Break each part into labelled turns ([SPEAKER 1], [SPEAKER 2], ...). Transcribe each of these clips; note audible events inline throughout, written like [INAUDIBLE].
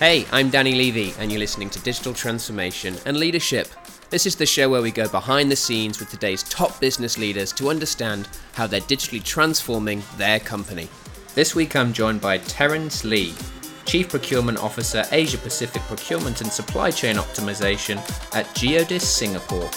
[SPEAKER 1] Hey, I'm Danny Levy, and you're listening to Digital Transformation and Leadership. This is the show where we go behind the scenes with today's top business leaders to understand how they're digitally transforming their company. This week I'm joined by Terence Lee, Chief Procurement Officer, Asia Pacific Procurement and Supply Chain Optimization at Geodis Singapore.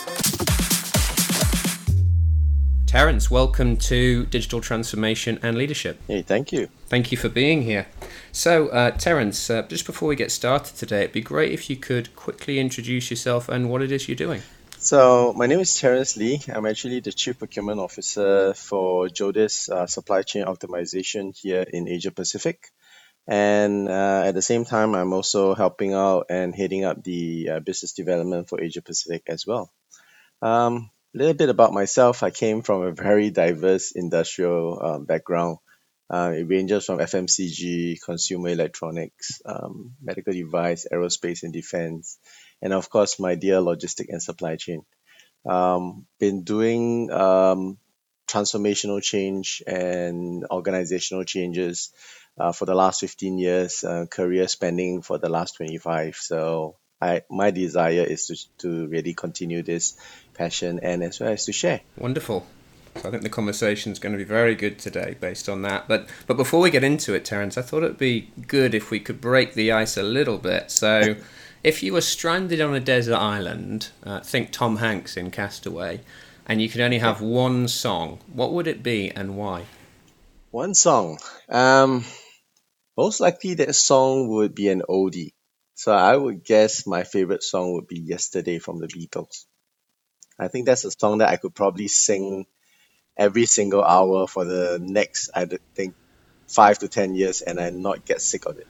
[SPEAKER 1] Terence, welcome to Digital Transformation and Leadership.
[SPEAKER 2] Hey, thank you.
[SPEAKER 1] Thank you for being here. So, uh, Terence, uh, just before we get started today, it'd be great if you could quickly introduce yourself and what it is you're doing.
[SPEAKER 2] So, my name is Terence Lee. I'm actually the Chief Procurement Officer for Geodis uh, Supply Chain Optimization here in Asia Pacific. And uh, at the same time, I'm also helping out and heading up the uh, business development for Asia Pacific as well. Um, a little bit about myself. I came from a very diverse industrial um, background. Uh, it ranges from FMCG, consumer electronics, um, medical device, aerospace and defense, and of course, my dear logistic and supply chain. Um, been doing um, transformational change and organizational changes uh, for the last 15 years, uh, career spending for the last 25. So I, my desire is to, to really continue this passion and as well as to share.
[SPEAKER 1] Wonderful. So I think the conversation is going to be very good today based on that. But but before we get into it, Terence, I thought it'd be good if we could break the ice a little bit. So [LAUGHS] if you were stranded on a desert island, uh, think Tom Hanks in Castaway, and you could only have one song, what would it be and why?
[SPEAKER 2] One song. Um, most likely that song would be an oldie. So I would guess my favorite song would be Yesterday from the Beatles. I think that's a song that I could probably sing every single hour for the next, I think, five to ten years and I not get sick of it.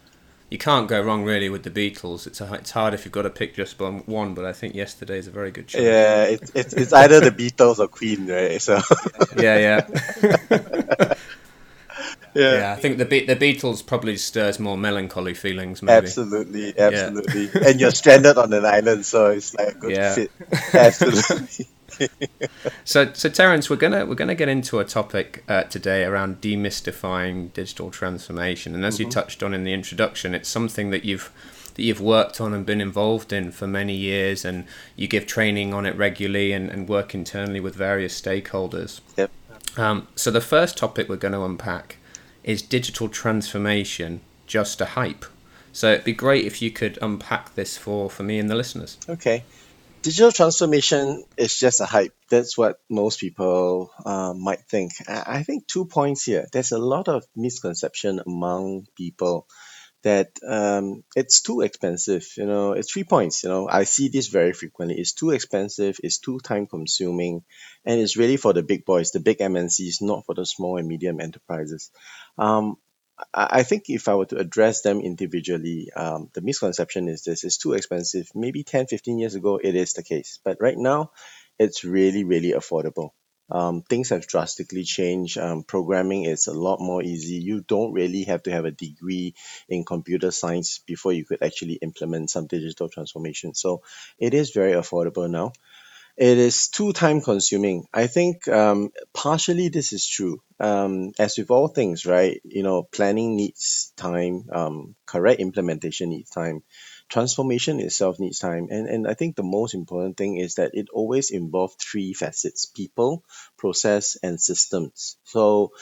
[SPEAKER 1] You can't go wrong really with the Beatles. It's a, it's hard if you've got to pick just one, but I think yesterday is a very good choice.
[SPEAKER 2] Yeah, it's it's, it's either the Beatles or Queen, right? [LAUGHS] So [LAUGHS]
[SPEAKER 1] yeah, yeah. [LAUGHS] Yeah. yeah, I think the Be- the Beatles probably stirs more melancholy feelings. Maybe.
[SPEAKER 2] Absolutely, absolutely. Yeah. and you're stranded on an island, so it's like a good yeah. fit. Absolutely. [LAUGHS]
[SPEAKER 1] so, so Terence, we're gonna we're gonna get into a topic uh, today around demystifying digital transformation, and as mm-hmm. you touched on in the introduction, it's something that you've that you've worked on and been involved in for many years, and you give training on it regularly and, and work internally with various stakeholders.
[SPEAKER 2] Yep.
[SPEAKER 1] Um, so the first topic we're going to unpack is digital transformation just a hype? So it'd be great if you could unpack this for, for me and the listeners.
[SPEAKER 2] Okay. Digital transformation is just a hype. That's what most people uh, might think. I think two points here. There's a lot of misconception among people that um, it's too expensive. You know, it's three points. You know, I see this very frequently. It's too expensive. It's too time consuming, and it's really for the big boys, the big MNCs, not for the small and medium enterprises. Um, I think if I were to address them individually, um, the misconception is this: it's too expensive. Maybe 10, 15 years ago, it is the case, but right now, it's really, really affordable um, things have drastically changed. Um, programming is a lot more easy. You don't really have to have a degree in computer science before you could actually implement some digital transformation. So it is very affordable now. It is too time consuming. I think um, partially this is true. Um, as with all things, right? You know, planning needs time. Um, correct implementation needs time transformation itself needs time. And, and I think the most important thing is that it always involves three facets people, process, and systems. So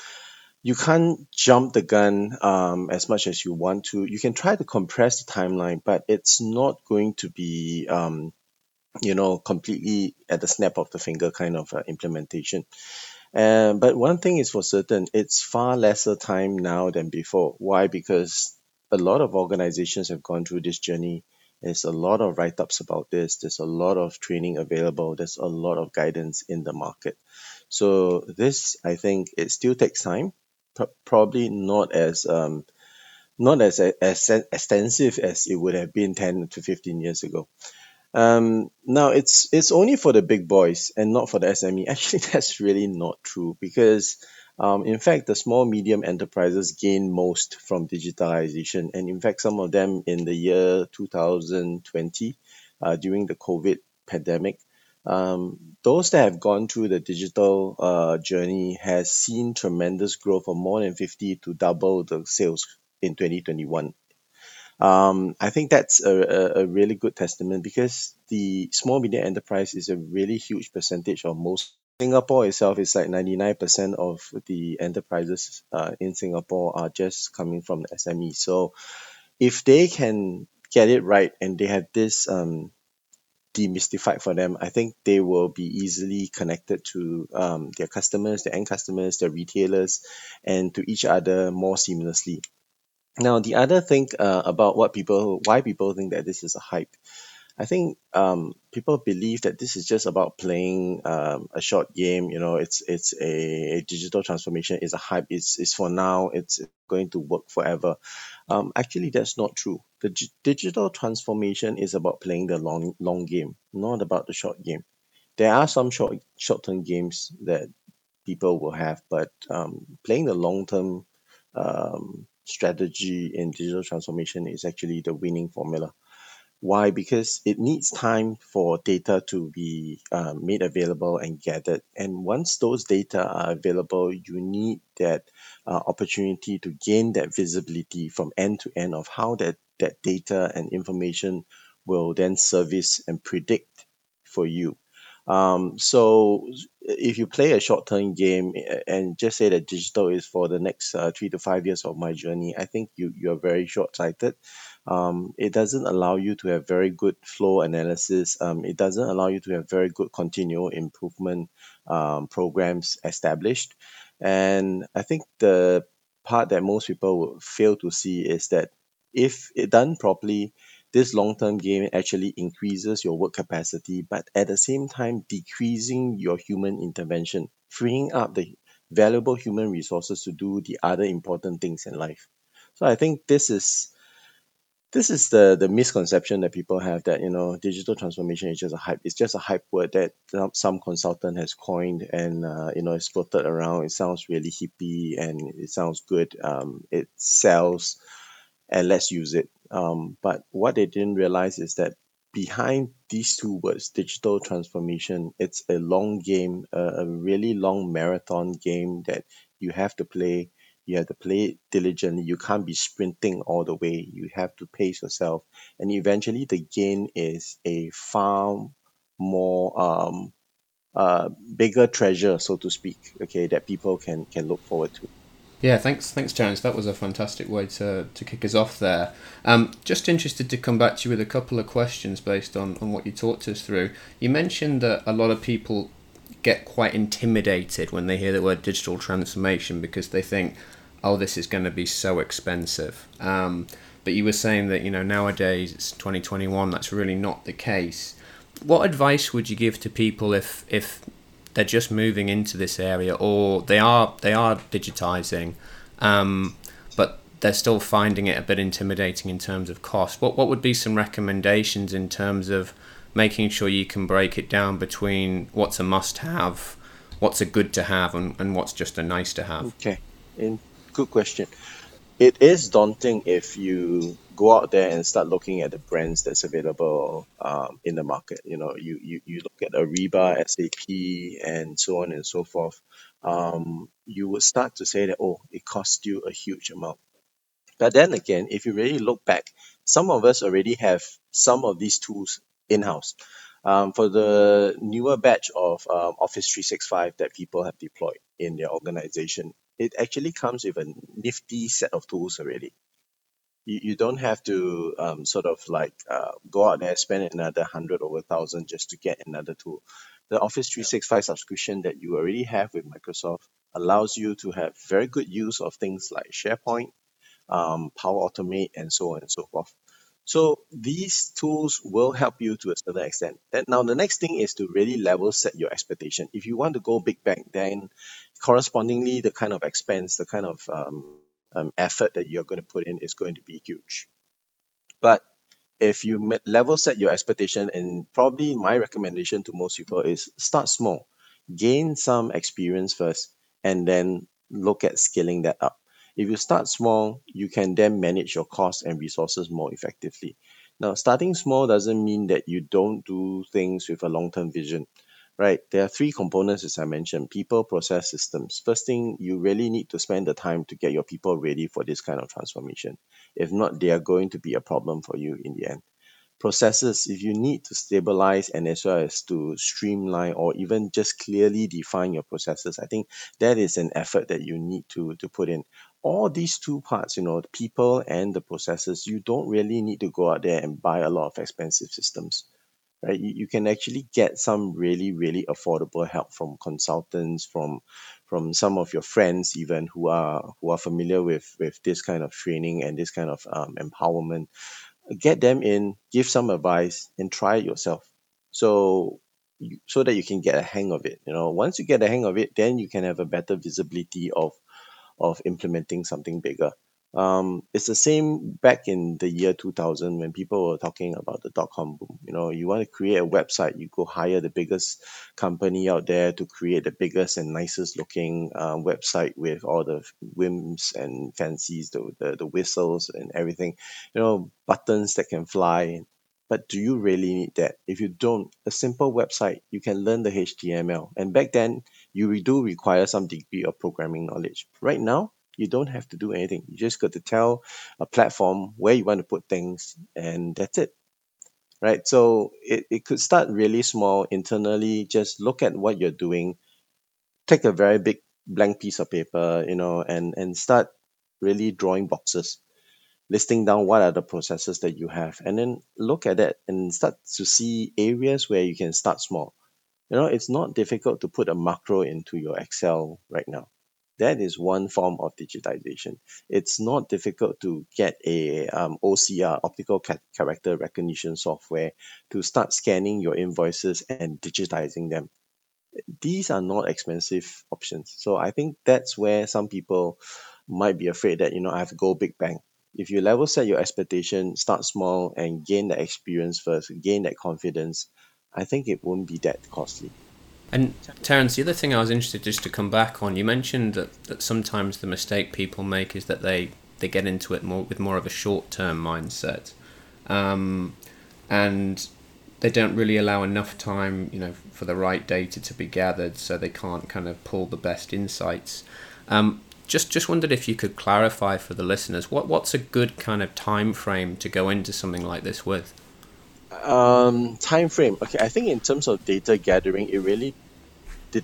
[SPEAKER 2] you can't jump the gun um, as much as you want to. You can try to compress the timeline, but it's not going to be, um, you know, completely at the snap of the finger kind of uh, implementation. Uh, but one thing is for certain, it's far lesser time now than before. Why? Because a lot of organizations have gone through this journey. There's a lot of write ups about this. There's a lot of training available. There's a lot of guidance in the market. So this, I think, it still takes time. Probably not as um, not as, as extensive as it would have been 10 to 15 years ago. Um, now it's it's only for the big boys and not for the SME. [LAUGHS] Actually, that's really not true because um, in fact, the small medium enterprises gain most from digitalization, and in fact, some of them in the year 2020, uh, during the COVID pandemic, um, those that have gone through the digital uh, journey has seen tremendous growth of more than 50 to double the sales in 2021. Um, I think that's a, a, really good testament because the small medium enterprise is a really huge percentage of most. Singapore itself is like 99% of the enterprises uh, in Singapore are just coming from the SME. So if they can get it right and they have this um, demystified for them, I think they will be easily connected to um, their customers, their end customers, their retailers, and to each other more seamlessly. Now, the other thing uh, about what people, why people think that this is a hype, I think um, people believe that this is just about playing um, a short game. You know, it's it's a, a digital transformation. It's a hype. It's it's for now. It's going to work forever. Um, actually, that's not true. The g- digital transformation is about playing the long long game, not about the short game. There are some short short term games that people will have, but um, playing the long term um, strategy in digital transformation is actually the winning formula. Why? Because it needs time for data to be uh, made available and gathered. And once those data are available, you need that uh, opportunity to gain that visibility from end to end of how that, that data and information will then service and predict for you. Um, so if you play a short-term game and just say that digital is for the next uh, three to five years of my journey, I think you you're very short-sighted. Um, it doesn't allow you to have very good flow analysis. Um, it doesn't allow you to have very good continual improvement um, programs established. And I think the part that most people fail to see is that if it done properly, this long-term game actually increases your work capacity, but at the same time decreasing your human intervention, freeing up the valuable human resources to do the other important things in life. So I think this is this is the the misconception that people have that you know digital transformation is just a hype it's just a hype word that some, some consultant has coined and uh, you know it's floated around it sounds really hippie and it sounds good um, it sells and let's use it um, but what they didn't realize is that behind these two words digital transformation it's a long game a, really long marathon game that you have to play you have to play it diligently. You can't be sprinting all the way. You have to pace yourself. And eventually the gain is a far more um uh bigger treasure, so to speak, okay, that people can can look forward to.
[SPEAKER 1] Yeah, thanks, thanks, Terence. That was a fantastic way to, to kick us off there. Um, just interested to come back to you with a couple of questions based on, on what you talked us through. You mentioned that a lot of people get quite intimidated when they hear the word digital transformation because they think, oh, this is going to be so expensive. Um, but you were saying that you know nowadays it's 2021. That's really not the case. What advice would you give to people if if they're just moving into this area or they are they are digitizing, um, but they're still finding it a bit intimidating in terms of cost? What what would be some recommendations in terms of making sure you can break it down between what's a must have, what's a good to have, and, and what's just a nice to have?
[SPEAKER 2] Okay. Good question. It is daunting if you go out there and start looking at the brands that's available um, in the market. You know, you, you, you look at Ariba, SAP, and so on and so forth. Um, you would start to say that, oh, it costs you a huge amount. But then again, if you really look back, some of us already have some of these tools in house. Um, for the newer batch of um, Office 365 that people have deployed in their organization, it actually comes with a nifty set of tools already. You, you don't have to um, sort of like uh, go out there spend another hundred or a thousand just to get another tool. The Office 365 subscription that you already have with Microsoft allows you to have very good use of things like SharePoint, um, Power Automate, and so on and so forth. So these tools will help you to a certain extent. Then now the next thing is to really level set your expectation. If you want to go big bang, then correspondingly the kind of expense, the kind of um, um, effort that you're going to put in is going to be huge. But if you level set your expectation, and probably my recommendation to most people is start small, gain some experience first, and then look at scaling that up. If you start small, you can then manage your costs and resources more effectively. Now, starting small doesn't mean that you don't do things with a long term vision, right? There are three components, as I mentioned people, process, systems. First thing, you really need to spend the time to get your people ready for this kind of transformation. If not, they are going to be a problem for you in the end. Processes, if you need to stabilize and as well as to streamline or even just clearly define your processes, I think that is an effort that you need to, to put in. All these two parts, you know, the people and the processes, you don't really need to go out there and buy a lot of expensive systems right? You, you can actually get some really, really affordable help from consultants, from from some of your friends even who are who are familiar with with this kind of training and this kind of um, empowerment. Get them in, give some advice, and try it yourself. So so that you can get a hang of it. You know, once you get a hang of it, then you can have a better visibility of of implementing something bigger. Um, it's the same back in the year 2000 when people were talking about the dot com boom. You know, you want to create a website, you go hire the biggest company out there to create the biggest and nicest looking uh, website with all the whims and fancies, the, the, the whistles and everything, you know, buttons that can fly. But do you really need that? If you don't, a simple website, you can learn the HTML. And back then, you do require some degree of programming knowledge. Right now, you don't have to do anything. You just got to tell a platform where you want to put things, and that's it. Right. So it, it could start really small internally. Just look at what you're doing. Take a very big blank piece of paper, you know, and, and start really drawing boxes, listing down what are the processes that you have, and then look at it and start to see areas where you can start small. You know, it's not difficult to put a macro into your Excel right now that is one form of digitization. It's not difficult to get a um, OCR, optical ca- character recognition software, to start scanning your invoices and digitizing them. These are not expensive options. So I think that's where some people might be afraid that, you know, I have to go big bang. If you level set your expectation, start small and gain the experience first, gain that confidence, I think it won't be that costly.
[SPEAKER 1] And Terence, the other thing I was interested just to come back on, you mentioned that, that sometimes the mistake people make is that they, they get into it more with more of a short term mindset, um, and they don't really allow enough time, you know, for the right data to be gathered, so they can't kind of pull the best insights. Um, just just wondered if you could clarify for the listeners what what's a good kind of time frame to go into something like this with.
[SPEAKER 2] Um, time frame. Okay, I think in terms of data gathering, it really de-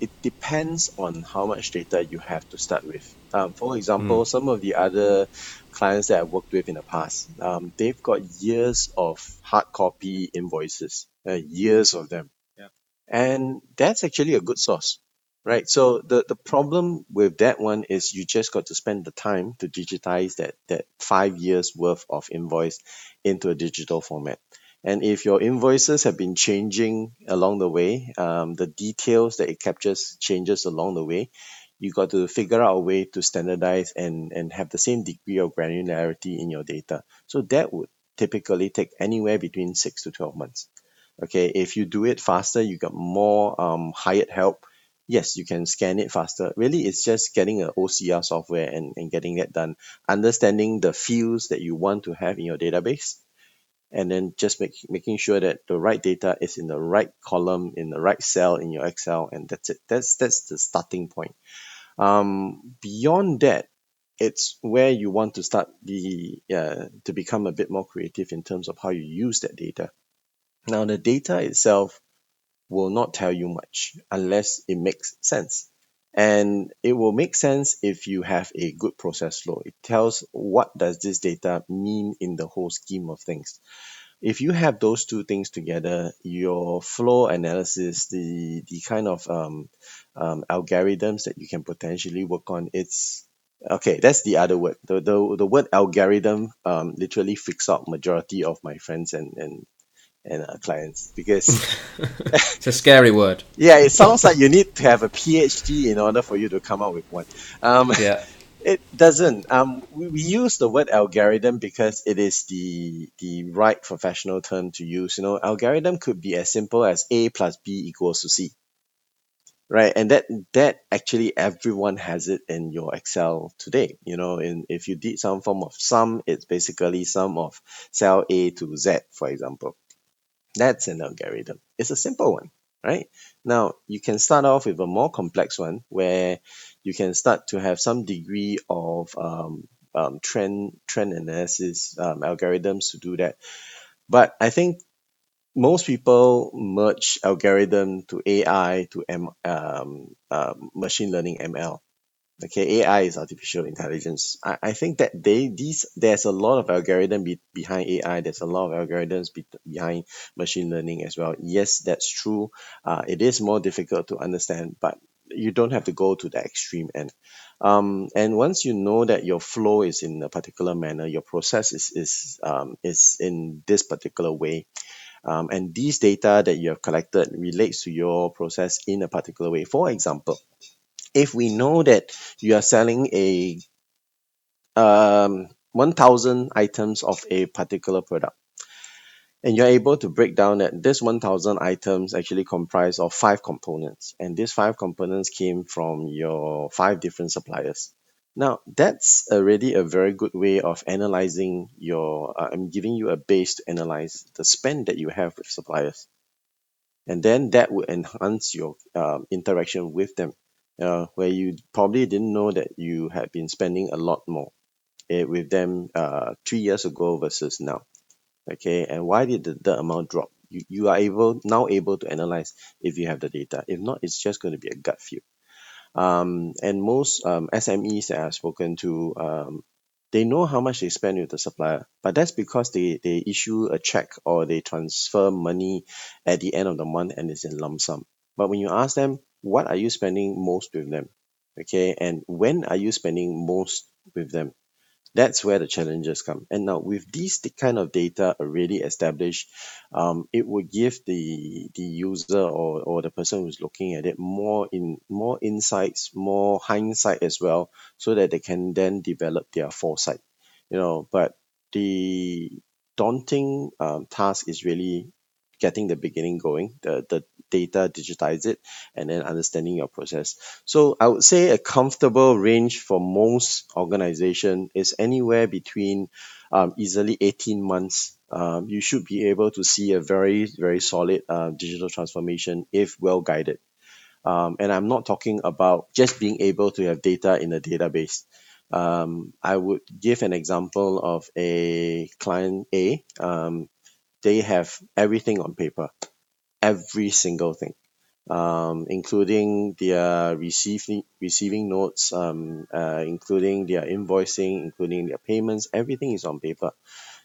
[SPEAKER 2] it depends on how much data you have to start with. Um, for example, mm. some of the other clients that I've worked with in the past, um, they've got years of hard copy invoices, uh, years of them, yeah. and that's actually a good source right? So the, the problem with that one is you just got to spend the time to digitize that, that five years worth of invoice into a digital format. And if your invoices have been changing along the way, um, the details that it captures changes along the way, you got to figure out a way to standardize and, and have the same degree of granularity in your data. So that would typically take anywhere between six to 12 months. Okay, if you do it faster, you got more um, hired help. Yes, you can scan it faster. Really, it's just getting an OCR software and, and getting that done. Understanding the fields that you want to have in your database and then just make, making sure that the right data is in the right column in the right cell in your excel and that's it. That's that's the starting point. Um, beyond that it's where you want to start the uh, to become a bit more creative in terms of how you use that data. Now the data itself will not tell you much unless it makes sense and it will make sense if you have a good process flow. It tells what does this data mean in the whole scheme of things. If you have those two things together your flow analysis the the kind of um, um, algorithms that you can potentially work on it's okay that's the other word. The the, the word algorithm um, literally freaks out majority of my friends and and and uh, clients because [LAUGHS] [LAUGHS]
[SPEAKER 1] it's a scary word.
[SPEAKER 2] Yeah, it sounds like you need to have a PhD in order for you to come up with one. Um,
[SPEAKER 1] yeah. [LAUGHS]
[SPEAKER 2] It doesn't. Um, we, we use the word algorithm because it is the the right professional term to use. You know, algorithm could be as simple as A plus B equals to C, right? And that that actually everyone has it in your Excel today. You know, in if you did some form of sum, it's basically sum of cell A to Z, for example. That's an algorithm. It's a simple one. right? Now, you can start off with a more complex one where you can start to have some degree of um, um, trend trend analysis um, algorithms to do that. But I think most people merge algorithm to AI to M, um, uh, machine learning ML. Okay, AI is artificial intelligence. I, I think that they these there's a lot of algorithm be, behind AI. There's a lot of algorithms be, behind machine learning as well. Yes, that's true. Uh, it is more difficult to understand, but you don't have to go to the extreme end. Um, and once you know that your flow is in a particular manner, your process is is um, is in this particular way, um, and these data that you have collected relates to your process in a particular way. For example, if we know that you are selling a um, 1000 items of a particular product and you're able to break down that this 1000 items actually comprise of five components and these five components came from your five different suppliers. Now that's already a very good way of analyzing your uh, i'm giving you a base to analyze the spend that you have with suppliers. And then that will enhance your um, interaction with them uh, where you probably didn't know that you had been spending a lot more eh, with them uh, three years ago versus now. Okay, and why did the, the amount drop? You, you are able now able to analyze if you have the data. If not, it's just going to be a gut feel. Um, and most um, SMEs that I've spoken to, um, they know how much they spend with the supplier, but that's because they, they issue a check or they transfer money at the end of the month and it's in lump sum. But when you ask them, what are you spending most with them? Okay, and when are you spending most with them? That's where the challenges come. And now with these kind of data already established, um, it would give the the user or, or the person who's looking at it more in more insights, more hindsight as well, so that they can then develop their foresight. You know, but the daunting um, task is really getting the beginning going, the, the data, digitize it, and then understanding your process. So I would say a comfortable range for most organization is anywhere between um, easily 18 months. Um, you should be able to see a very, very solid uh, digital transformation if well guided. Um, and I'm not talking about just being able to have data in a database. Um, I would give an example of a client A. Um, they have everything on paper, every single thing, um, including their receiving receiving notes, um, uh, including their invoicing, including their payments. Everything is on paper.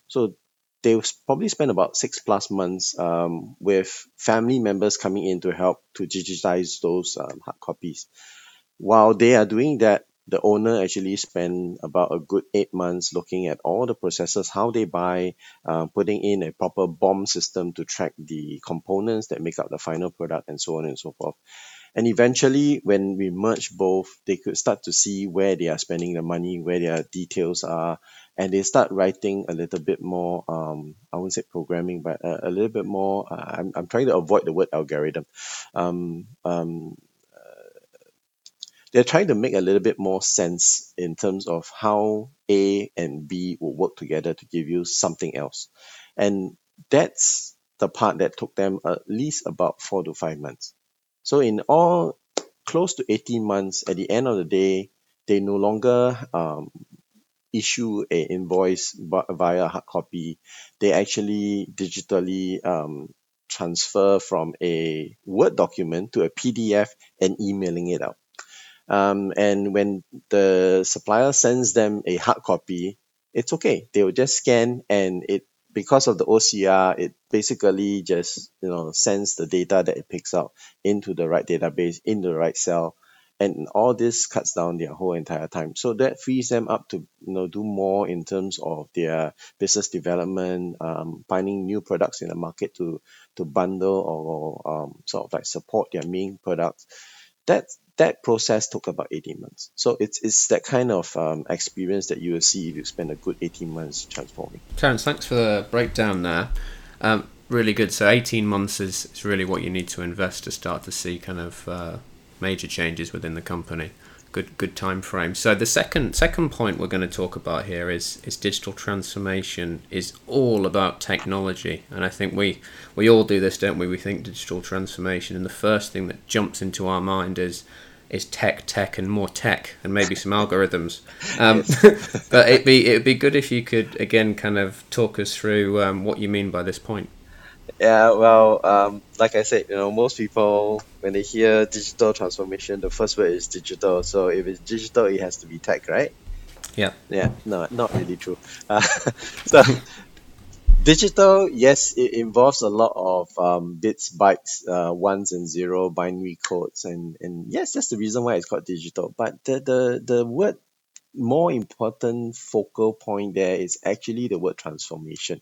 [SPEAKER 2] So they probably spend about six plus months um, with family members coming in to help to digitize those um, hard copies. While they are doing that, the owner actually spent about a good eight months looking at all the processes, how they buy, uh, putting in a proper BOM system to track the components that make up the final product, and so on and so forth. And eventually, when we merge both, they could start to see where they are spending the money, where their details are, and they start writing a little bit more. Um, I won't say programming, but a, a little bit more. Uh, I'm, I'm trying to avoid the word algorithm. Um, um, they're trying to make a little bit more sense in terms of how A and B will work together to give you something else. And that's the part that took them at least about four to five months. So in all close to 18 months, at the end of the day, they no longer um, issue a invoice via hard copy. They actually digitally um, transfer from a Word document to a PDF and emailing it out. Um, and when the supplier sends them a hard copy, it's okay. They will just scan and it because of the OCR, it basically just you know sends the data that it picks up into the right database in the right cell, and all this cuts down their whole entire time. So that frees them up to you know do more in terms of their business development, um, finding new products in the market to to bundle or um, sort of like support their main products. That that process took about 18 months. So it's, it's that kind of um, experience that you will see if you spend a good 18 months transforming.
[SPEAKER 1] Terence, thanks for the breakdown there. Um, really good. So 18 months is, is really what you need to invest to start to see kind of uh, major changes within the company. Good good time frame. So the second second point we're going to talk about here is is digital transformation is all about technology, and I think we we all do this, don't we? We think digital transformation, and the first thing that jumps into our mind is is tech, tech, and more tech, and maybe some algorithms. Um, [LAUGHS] but it'd be it'd be good if you could again kind of talk us through um, what you mean by this point.
[SPEAKER 2] Yeah, well, um, like I said, you know, most people when they hear digital transformation, the first word is digital. So if it's digital, it has to be tech, right?
[SPEAKER 1] Yeah.
[SPEAKER 2] Yeah. No, not really true. Uh, [LAUGHS] so digital, yes, it involves a lot of um, bits, bytes, uh, ones and zero, binary codes, and and yes, that's the reason why it's called digital. But the the the word more important focal point there is actually the word transformation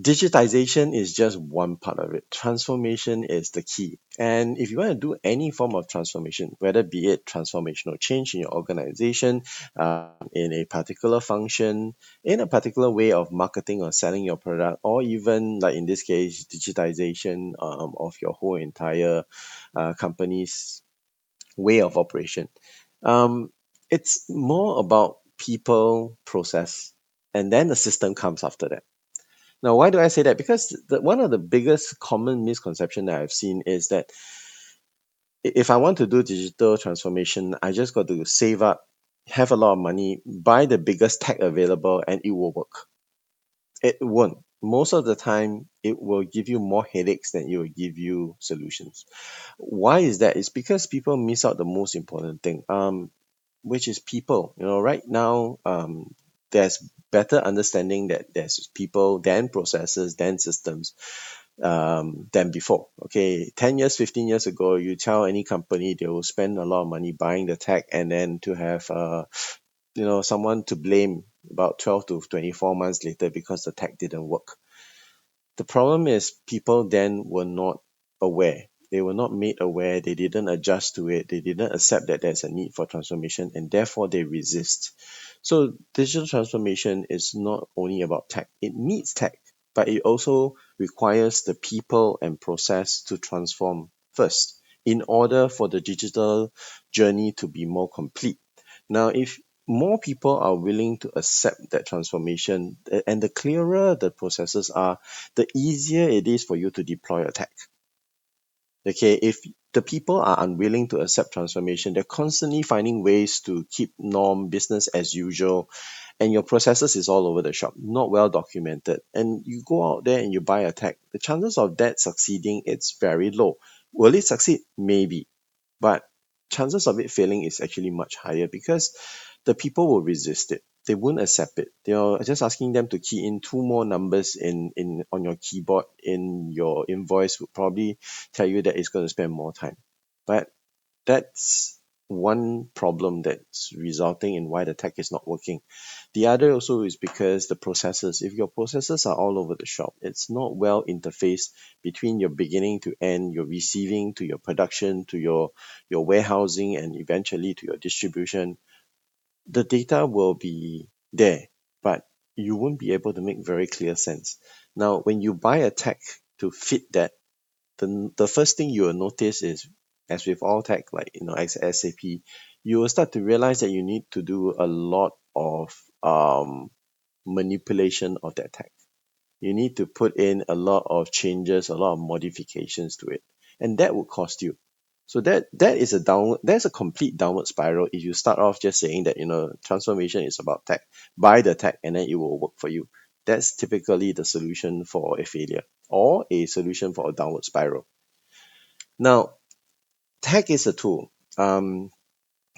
[SPEAKER 2] digitization is just one part of it. Transformation is the key. And if you want to do any form of transformation, whether be it transformational change in your organization, uh, in a particular function, in a particular way of marketing or selling your product, or even like in this case, digitization um, of your whole entire uh, company's way of operation, um, it's more about people, process, and then the system comes after that. Now, why do I say that? Because the, one of the biggest common misconception that I've seen is that if I want to do digital transformation, I just got to save up, have a lot of money, buy the biggest tech available, and it will work. It won't. Most of the time, it will give you more headaches than it will give you solutions. Why is that? It's because people miss out the most important thing, um, which is people. You know, right now, um, there's better understanding that there's people, then processes, then systems um, than before. Okay, 10 years, 15 years ago, you tell any company they will spend a lot of money buying the tech and then to have, uh, you know, someone to blame about 12 to 24 months later because the tech didn't work. The problem is people then were not aware. They were not made aware. They didn't adjust to it. They didn't accept that there's a need for transformation and therefore they resist. So digital transformation is not only about tech. It needs tech, but it also requires the people and process to transform first in order for the digital journey to be more complete. Now, if more people are willing to accept that transformation and the clearer the processes are, the easier it is for you to deploy a tech. Okay, if the people are unwilling to accept transformation. They're constantly finding ways to keep norm business as usual, and your processes is all over the shop, not well documented. And you go out there and you buy a tech, the chances of that succeeding it's very low. Will it succeed? Maybe, but chances of it failing is actually much higher because the people will resist it they won't accept it. They're just asking them to key in two more numbers in, in on your keyboard in your invoice would probably tell you that it's going to spend more time. But that's one problem that's resulting in why the tech is not working. The other also is because the processes, if your processes are all over the shop, it's not well interfaced between your beginning to end, your receiving to your production, to your, your warehousing, and eventually to your distribution the data will be there, but you won't be able to make very clear sense. Now, when you buy a tech to fit that, the, the first thing you will notice is, as with all tech, like you know, SAP, you will start to realize that you need to do a lot of um, manipulation of that tech. You need to put in a lot of changes, a lot of modifications to it, and that would cost you. So that that is a down that's a complete downward spiral if you start off just saying that you know transformation is about tech, buy the tech and then it will work for you. That's typically the solution for a failure or a solution for a downward spiral. Now, tech is a tool. Um,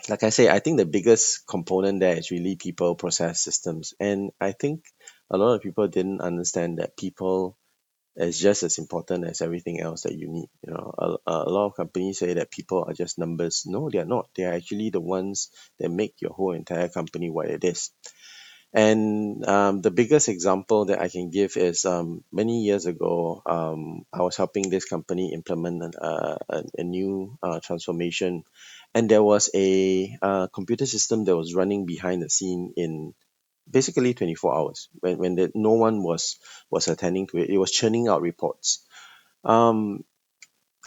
[SPEAKER 2] like I say, I think the biggest component there is really people, process, systems, and I think a lot of people didn't understand that people is just as important as everything else that you need. You know, a, a lot of companies say that people are just numbers. No, they are not. They are actually the ones that make your whole entire company what it is. And um, the biggest example that I can give is um, many years ago, um, I was helping this company implement an, uh, a, a new uh, transformation, and there was a uh, computer system that was running behind the scene in basically 24 hours when, when the, no one was was attending to it it was churning out reports um,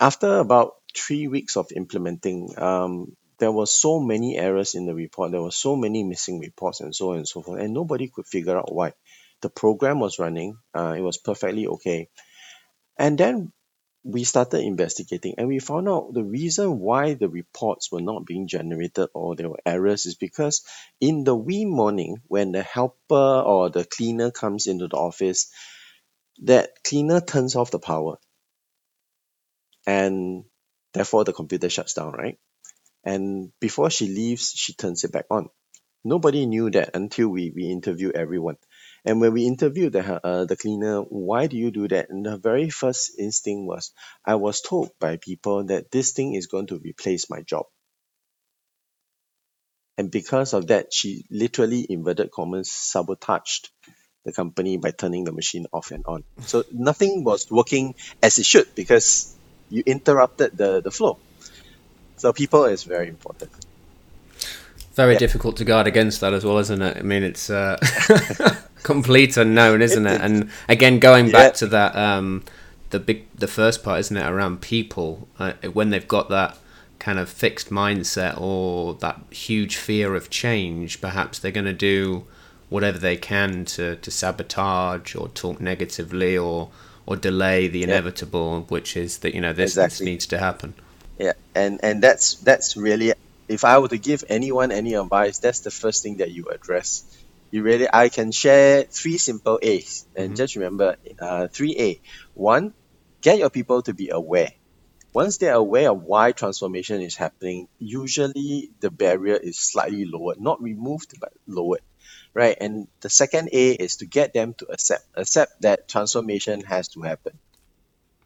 [SPEAKER 2] after about three weeks of implementing um, there were so many errors in the report. There were so many missing reports and so on and so forth, and nobody could figure out why. The program was running, uh, it was perfectly okay. And then we started investigating and we found out the reason why the reports were not being generated or there were errors is because in the wee morning when the helper or the cleaner comes into the office, that cleaner turns off the power and therefore the computer shuts down, right? And before she leaves, she turns it back on. Nobody knew that until we, we interview everyone. And when we interviewed the, uh, the cleaner, why do you do that? And the very first instinct was, I was told by people that this thing is going to replace my job. And because of that, she literally, inverted commas, sabotaged the company by turning the machine off and on. So nothing was working as it should because you interrupted the, the flow. So people is very important.
[SPEAKER 1] Very yeah. difficult to guard against that as well, isn't it? I mean, it's uh, [LAUGHS] complete unknown, isn't it? And again, going back yeah. to that, um, the big, the first part, isn't it, around people uh, when they've got that kind of fixed mindset or that huge fear of change, perhaps they're going to do whatever they can to, to sabotage or talk negatively or or delay the inevitable, yeah. which is that you know this, exactly. this needs to happen.
[SPEAKER 2] Yeah, and and that's that's really if I were to give anyone any advice, that's the first thing that you address. You really, I can share three simple A's, and mm-hmm. just remember, uh, three A. One, get your people to be aware. Once they're aware of why transformation is happening, usually the barrier is slightly lowered, not removed but lowered, right? And the second A is to get them to accept accept that transformation has to happen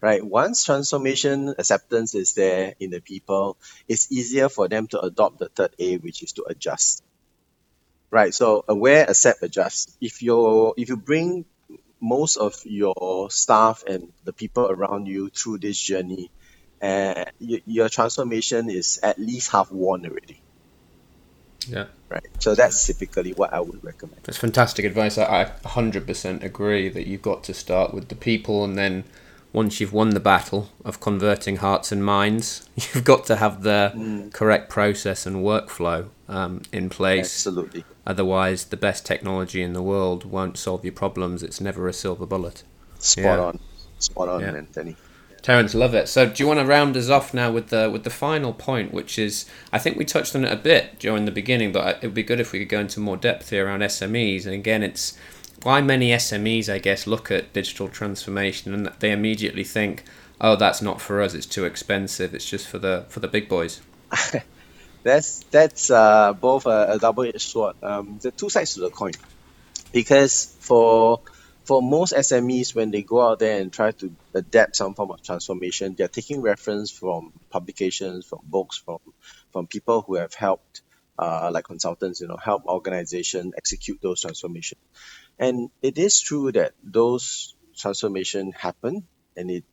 [SPEAKER 2] right? Once transformation acceptance is there in the people, it's easier for them to adopt the third A, which is to adjust. Right. So aware, accept, adjust. If you if you bring most of your staff and the people around you through this journey, uh, your transformation is at least half won already.
[SPEAKER 1] Yeah.
[SPEAKER 2] Right. So that's typically what I would recommend.
[SPEAKER 1] That's fantastic advice. I, I 100% agree that you've got to start with the people and then once you've won the battle of converting hearts and minds, [LAUGHS] you've got to have the mm. correct process and workflow um, in place.
[SPEAKER 2] Absolutely.
[SPEAKER 1] Otherwise, the best technology in the world won't solve your problems. It's never a silver bullet.
[SPEAKER 2] Spot yeah. on. Spot on, yeah. Anthony.
[SPEAKER 1] Terence, love it. So, do you want to round us off now with the with the final point, which is I think we touched on it a bit during the beginning, but it would be good if we could go into more depth here around SMEs. And again, it's why many SMEs, I guess, look at digital transformation and they immediately think, "Oh, that's not for us. It's too expensive. It's just for the for the big boys." [LAUGHS]
[SPEAKER 2] that's that's uh, both a, a double-edged sword. Um, the two sides to the coin, because for for most SMEs, when they go out there and try to adapt some form of transformation, they're taking reference from publications, from books, from from people who have helped, uh, like consultants, you know, help organization execute those transformations. And it is true that those transformation happened and it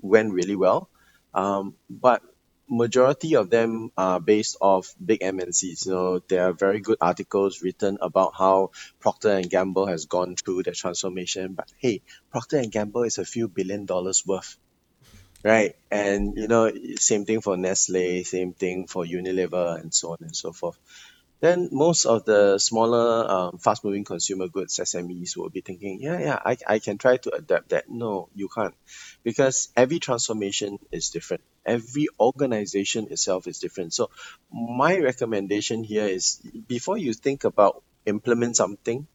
[SPEAKER 2] went really well. Um, but majority of them are based off big MNCs. You know, there are very good articles written about how Procter and Gamble has gone through the transformation. But hey, Procter and Gamble is a few billion dollars worth, right? And you know, same thing for Nestle, same thing for Unilever, and so on and so forth then most of the smaller um, fast moving consumer goods SMEs will be thinking, yeah, yeah, I, I can try to adapt that. No, you can't. Because every transformation is different. Every organization itself is different. So my recommendation here is before you think about implement something,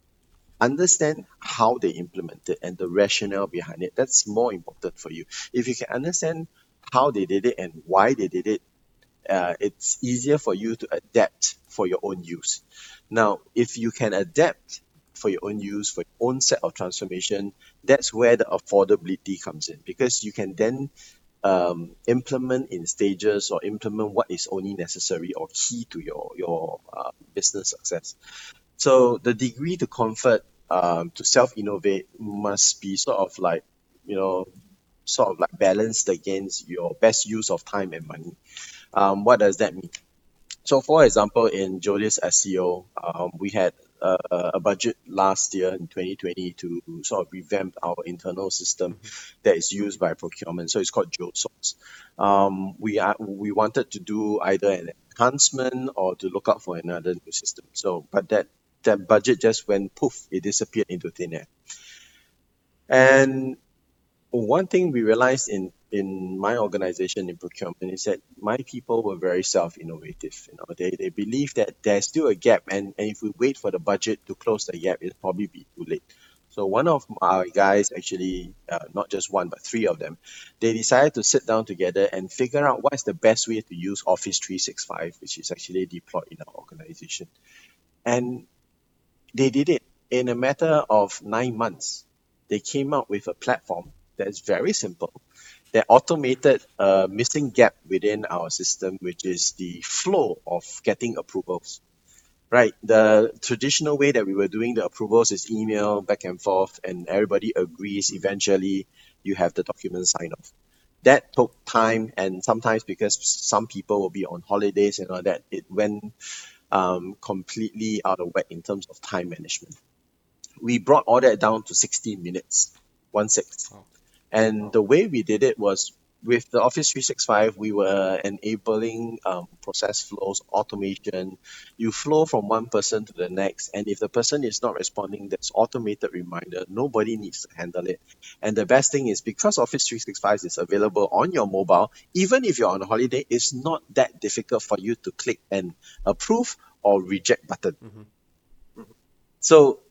[SPEAKER 2] understand how they implement it and the rationale behind it. That's more important for you. If you can understand how they did it and why they did it, uh, it's easier for you to adapt for your own use. Now, if you can adapt for your own use, for your own set of transformation, that's where the affordability comes in because you can then um, implement in stages or implement what is only necessary or key to your your uh, business success. So the degree to comfort um, to self innovate must be sort of like you know sort of like balanced against your best use of time and money. Um, what does that mean? So, for example, in Geodis SCO, um, we had a, a budget last year in 2020 to sort of revamp our internal system that is used by procurement. So it's called JoSource. Um, we are we wanted to do either an enhancement or to look out for another new system. So, but that that budget just went poof, it disappeared into thin air. And one thing we realized in in my organization in procurement is that my people were very self-innovative. You know, they, they believe that there's still a gap, and, and if we wait for the budget to close the gap, it'll probably be too late. So one of our guys, actually, uh, not just one but three of them, they decided to sit down together and figure out what is the best way to use Office 365, which is actually deployed in our organization. And they did it in a matter of nine months. They came up with a platform that's very simple that automated a missing gap within our system, which is the flow of getting approvals. Right, the traditional way that we were doing the approvals is email back and forth, and everybody agrees. Eventually, you have the document signed off. That took time, and sometimes because some people will be on holidays and all that, it went um, completely out of whack in terms of time management. We brought all that down to 16 minutes, one sixth. And the way we did it was with the Office 365, we were enabling um, process flows, automation. You flow from one person to the next, and if the person is not responding, that's automated reminder. Nobody needs to handle it. And the best thing is because Office 365 is available on your mobile, even if you're on holiday, it's not that difficult for you to click an approve or reject button. Mm-hmm. So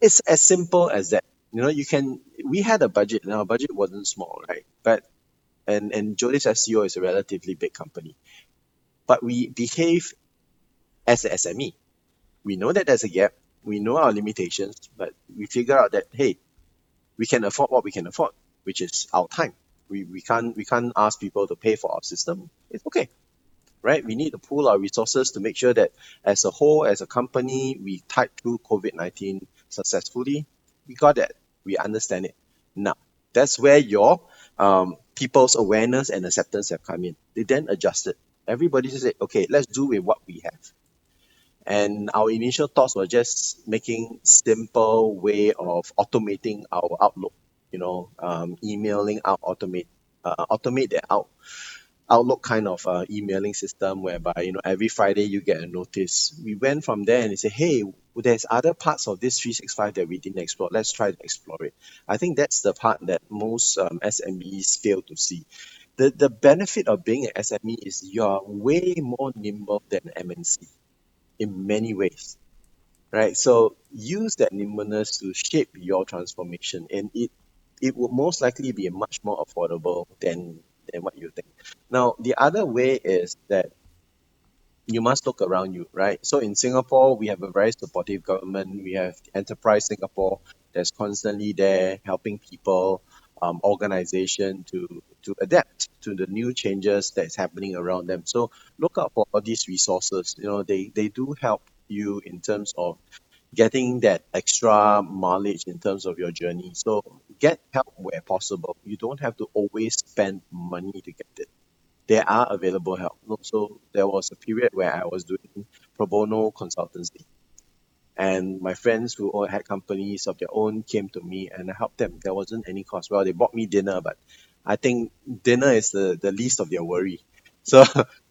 [SPEAKER 2] it's as simple as that. You know, you can. We had a budget, and our budget wasn't small, right? But and and Geodis SCO is a relatively big company, but we behave as a SME. We know that there's a gap. We know our limitations, but we figure out that hey, we can afford what we can afford, which is our time. We, we can't we can't ask people to pay for our system. It's okay, right? We need to pool our resources to make sure that as a whole, as a company, we tide through COVID nineteen successfully we got that. We understand it. Now, that's where your um, people's awareness and acceptance have come in. They then adjusted. Everybody said, okay, let's do with what we have. And our initial thoughts were just making simple way of automating our outlook, you know, um, emailing out, automate, uh, automate that out Outlook kind of uh, emailing system whereby you know every Friday you get a notice. We went from there and they say, hey, there's other parts of this 365 that we didn't explore. Let's try to explore it. I think that's the part that most um, SMEs fail to see. The, the benefit of being an SME is you're way more nimble than MNC in many ways, right? So use that nimbleness to shape your transformation, and it it will most likely be much more affordable than than what you think. Now, the other way is that you must look around you, right? So in Singapore, we have a very supportive government. We have Enterprise Singapore that's constantly there helping people, um, organization to to adapt to the new changes that's happening around them. So look out for all these resources. You know, they they do help you in terms of getting that extra mileage in terms of your journey. So get help where possible. You don't have to always spend money to get it. There are available help. So there was a period where I was doing pro bono consultancy. And my friends who all had companies of their own came to me and I helped them. There wasn't any cost. Well, they bought me dinner, but I think dinner is the, the least of their worry. [LAUGHS] So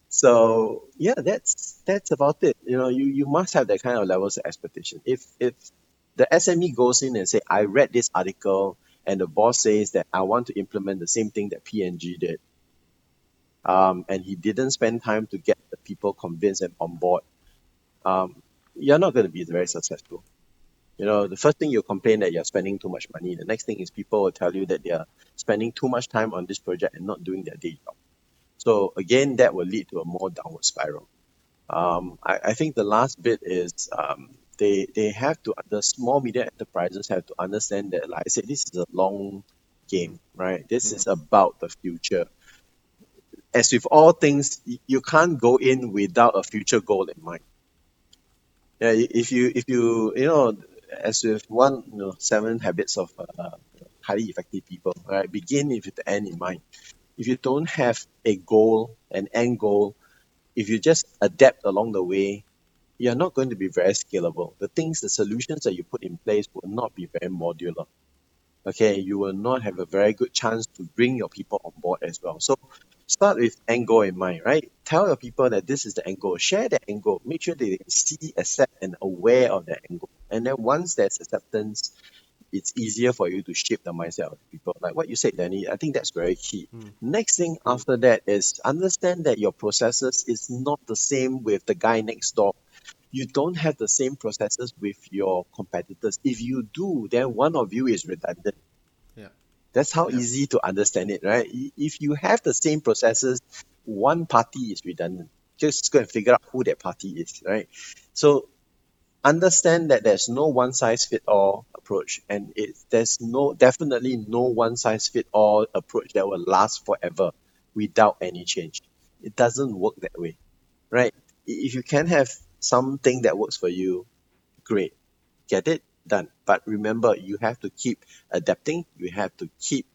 [SPEAKER 2] so yeah, that's that's about it. You know, you, you must have that kind of levels of expectation. If if the SME goes in and say, I read this article and the boss says that I want to implement the same thing that P&G did, um, and he didn't spend time to get the people convinced and on board, um, you're not going to be very successful. You know, the first thing you complain that you're spending too much money. The next thing is people will tell you that they are spending too much time on this project and not doing their day job. So again, that will lead to a more downward spiral. Um, I, I think the last bit is um, they they have to the small media enterprises have to understand that like I said, this is a long game, right? This is about the future. As with all things, you can't go in without a future goal in mind. Yeah, if you if you you know, as with one you know seven habits of uh, highly effective people, right? Begin with the end in mind if you don't have a goal, an end goal, if you just adapt along the way, you're not going to be very scalable. The things, the solutions that you put in place will not be very modular. Okay, you will not have a very good chance to bring your people on board as well. So start with angle in mind, right? Tell your people that this is the angle. Share the angle. Make sure they see, accept, and aware of the angle. And then once there's acceptance, it's easier for you to shape the mindset of people. Like what you said, Danny, I think that's very key. Mm. Next thing after that is understand that your processes is not the same with the guy next door. You don't have the same processes with your competitors. If you do, then one of you is redundant. That's how yeah. easy to understand it, right? If you have the same processes, one party is redundant. Just go and figure out who that party is, right? So understand that there's no one size fit all approach and it there's no definitely no one size fit all approach that will last forever without any change it doesn't work that way right if you can have something that works for you great get it done but remember you have to keep adapting you have to keep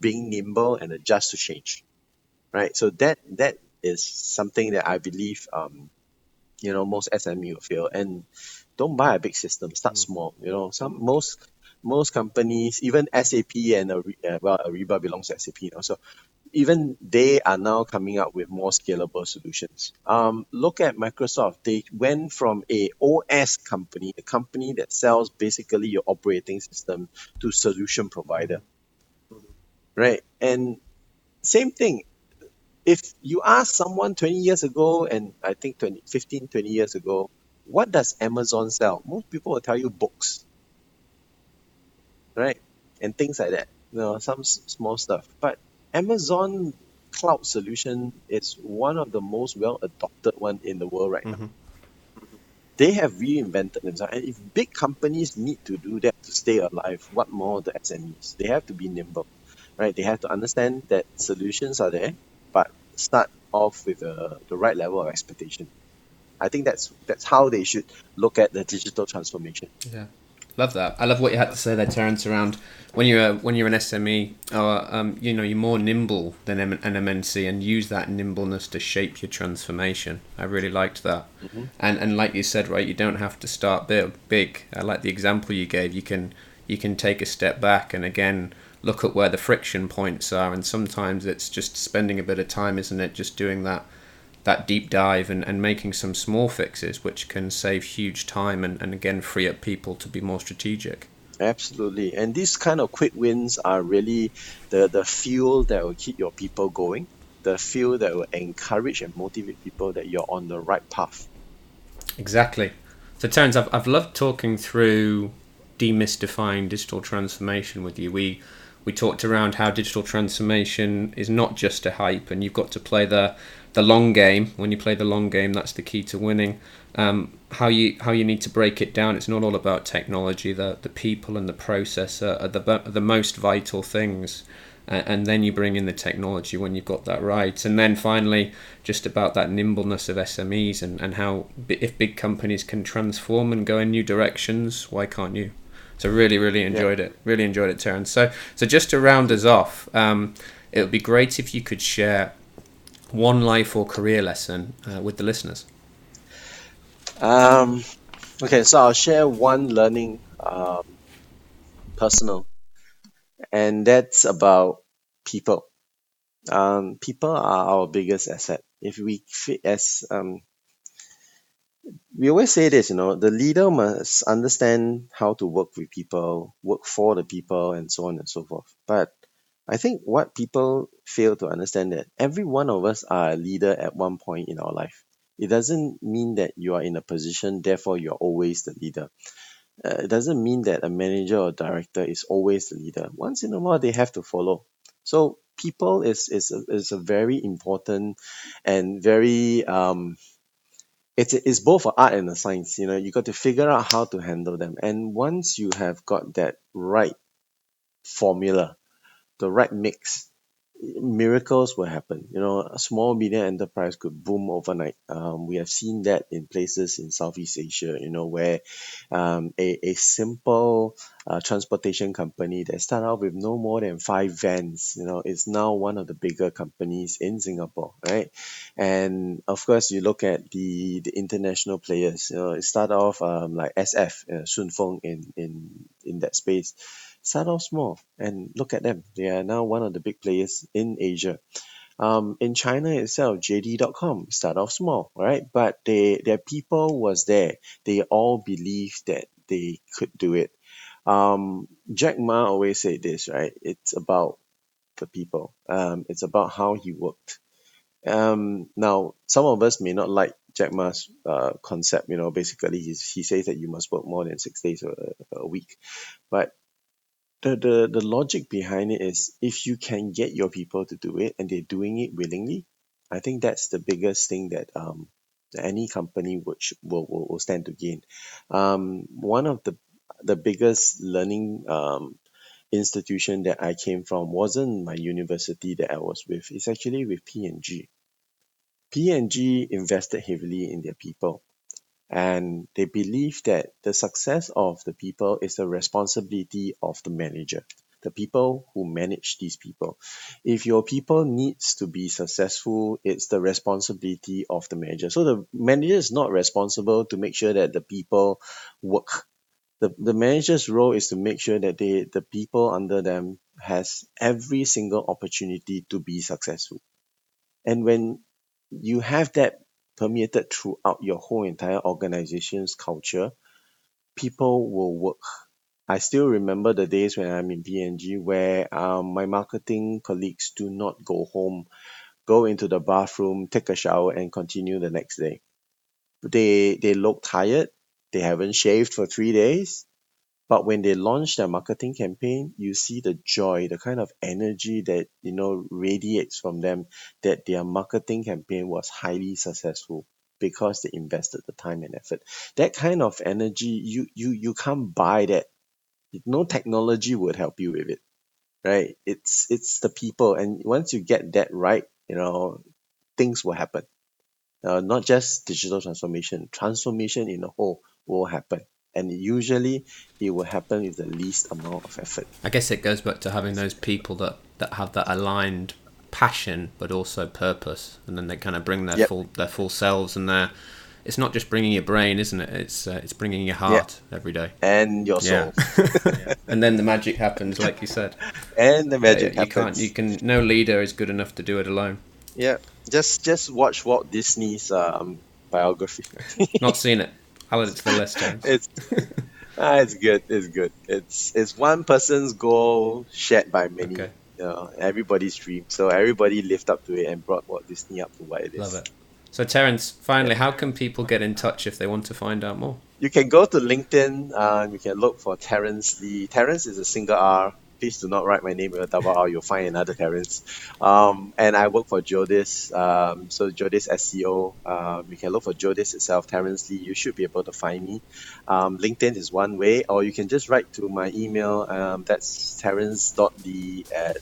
[SPEAKER 2] being nimble and adjust to change right so that that is something that i believe um you know most sme will fail and don't buy a big system. Start mm. small. You know, some most most companies, even SAP and uh, well, Ariba belongs to SAP. You know, so even they are now coming up with more scalable solutions. Um, look at Microsoft. They went from a OS company, a company that sells basically your operating system, to solution provider. Right, and same thing. If you ask someone 20 years ago, and I think 20, 15, 20 years ago, what does Amazon sell? Most people will tell you books, right? And things like that. You know, some s- small stuff. But Amazon cloud solution is one of the most well adopted one in the world right mm-hmm. now. They have reinvented themselves. And if big companies need to do that to stay alive, what more the SMEs? They have to be nimble, right? They have to understand that solutions are there, but start off with uh, the right level of expectation. I think that's that's how they should look at the digital transformation.
[SPEAKER 1] Yeah, love that. I love what you had to say there, Terence. Around when you're a, when you're an SME, or um, you know, you're more nimble than an MNC, and use that nimbleness to shape your transformation. I really liked that. Mm-hmm. And and like you said, right, you don't have to start big. Big. I like the example you gave. You can you can take a step back and again look at where the friction points are and sometimes it's just spending a bit of time isn't it just doing that that deep dive and, and making some small fixes which can save huge time and, and again free up people to be more strategic.
[SPEAKER 2] Absolutely. And these kind of quick wins are really the, the fuel that will keep your people going, the fuel that will encourage and motivate people that you're on the right path.
[SPEAKER 1] Exactly. So, Terence, I've, I've loved talking through demystifying digital transformation with you. We we talked around how digital transformation is not just a hype, and you've got to play the the long game. When you play the long game, that's the key to winning. Um, how you how you need to break it down. It's not all about technology. The the people and the process are, are the the most vital things. Uh, and then you bring in the technology when you've got that right. And then finally, just about that nimbleness of SMEs and, and how if big companies can transform and go in new directions, why can't you? So really, really enjoyed yeah. it. Really enjoyed it, Terence. So so just to round us off, um, it would be great if you could share one life or career lesson uh, with the listeners?
[SPEAKER 2] Um, okay, so I'll share one learning um, personal, and that's about people. Um, people are our biggest asset. If we as um, we always say this, you know, the leader must understand how to work with people, work for the people, and so on and so forth. But I think what people fail to understand that every one of us are a leader at one point in our life. It doesn't mean that you are in a position, therefore you're always the leader. Uh, it doesn't mean that a manager or director is always the leader. Once in a while, they have to follow. So people is is a, is a very important and very um, it's it's both an art and a science. You know, you got to figure out how to handle them. And once you have got that right formula, the right mix, miracles will happen. You know, a small medium enterprise could boom overnight. Um, we have seen that in places in Southeast Asia, you know, where um, a, a simple uh, transportation company that started out with no more than five vans, you know, is now one of the bigger companies in Singapore, right? And of course, you look at the the international players. You know, it started off um, like SF, uh, Sun in in in that space start off small and look at them. They are now one of the big players in Asia. Um, in China itself, JD.com start off small, right? But they their people was there. They all believed that they could do it. Um, Jack Ma always said this, right? It's about the people. Um, it's about how he worked. Um, now, some of us may not like Jack Ma's uh, concept. You know, basically, he's, he says that you must work more than six days a, a week. But the, the, the logic behind it is if you can get your people to do it and they're doing it willingly, I think that's the biggest thing that um, any company would, will, will, will stand to gain. Um, one of the the biggest learning um, institution that I came from wasn't my university that I was with. It's actually with P&G. P&G invested heavily in their people and they believe that the success of the people is the responsibility of the manager the people who manage these people. If your people needs to be successful it's the responsibility of the manager. So the manager is not responsible to make sure that the people work. The, the manager's role is to make sure that they the people under them has every single opportunity to be successful. And when you have that permeated throughout your whole entire organization's culture, people will work. I still remember the days when I'm in P&G where um, my marketing colleagues do not go home, go into the bathroom, take a shower, and continue the next day. They they look tired. They haven't shaved for three days. But when they launch their marketing campaign, you see the joy, the kind of energy that you know radiates from them that their marketing campaign was highly successful because they invested the time and effort. That kind of energy, you you you can't buy that. No technology would help you with it, right? It's it's the people, and once you get that right, you know, things will happen. Uh, not just digital transformation, transformation in a whole will happen and usually it will happen with the least amount of effort.
[SPEAKER 1] I guess it goes back to having those people that, that have that aligned passion but also purpose, and then they kind of bring their yep. full their full selves and their. It's not just bringing your brain, isn't it? It's uh, it's bringing your heart yep. every day
[SPEAKER 2] and your soul.
[SPEAKER 1] Yeah. [LAUGHS] and then the magic happens, like you said. [LAUGHS]
[SPEAKER 2] And the magic
[SPEAKER 1] you
[SPEAKER 2] happens.
[SPEAKER 1] Can't, you can. No leader is good enough to do it alone.
[SPEAKER 2] Yeah, just just watch Walt Disney's um, biography.
[SPEAKER 1] not seen it. [LAUGHS] I'll add it to the list, [LAUGHS]
[SPEAKER 2] it's ah, it's good. It's good. It's it's one person's goal shared by many. Okay. You know, everybody's dream. So everybody lived up to it and brought Walt Disney up to what it is.
[SPEAKER 1] Love it. So Terence, finally, how can people get in touch if they want to find out more?
[SPEAKER 2] You can go to LinkedIn. Uh, you can look for Terence Lee. Terence is a single R please do not write my name with a double R. You'll find another Terence. Um, and I work for Geodis. Um, so Geodis SCO. Uh, you can look for Geodis itself, Terence Lee. You should be able to find me. Um, LinkedIn is one way, or you can just write to my email. Um, that's terence.lee at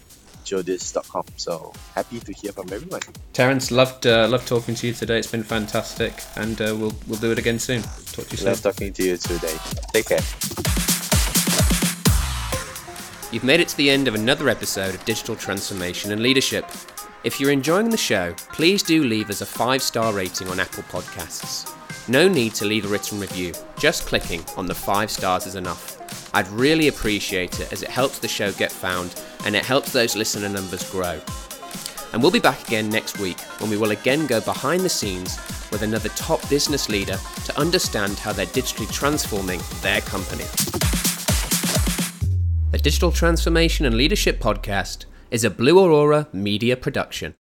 [SPEAKER 2] geodis.com. So happy to hear from everyone.
[SPEAKER 1] Terence, loved uh, loved talking to you today. It's been fantastic, and uh, we'll we'll do it again soon. Talk to you soon.
[SPEAKER 2] Love talking to you today. Take care.
[SPEAKER 1] You've made it to the end of another episode of Digital Transformation and Leadership. If you're enjoying the show, please do leave us a five star rating on Apple Podcasts. No need to leave a written review, just clicking on the five stars is enough. I'd really appreciate it as it helps the show get found and it helps those listener numbers grow. And we'll be back again next week when we will again go behind the scenes with another top business leader to understand how they're digitally transforming their company. The Digital Transformation and Leadership Podcast is a Blue Aurora media production.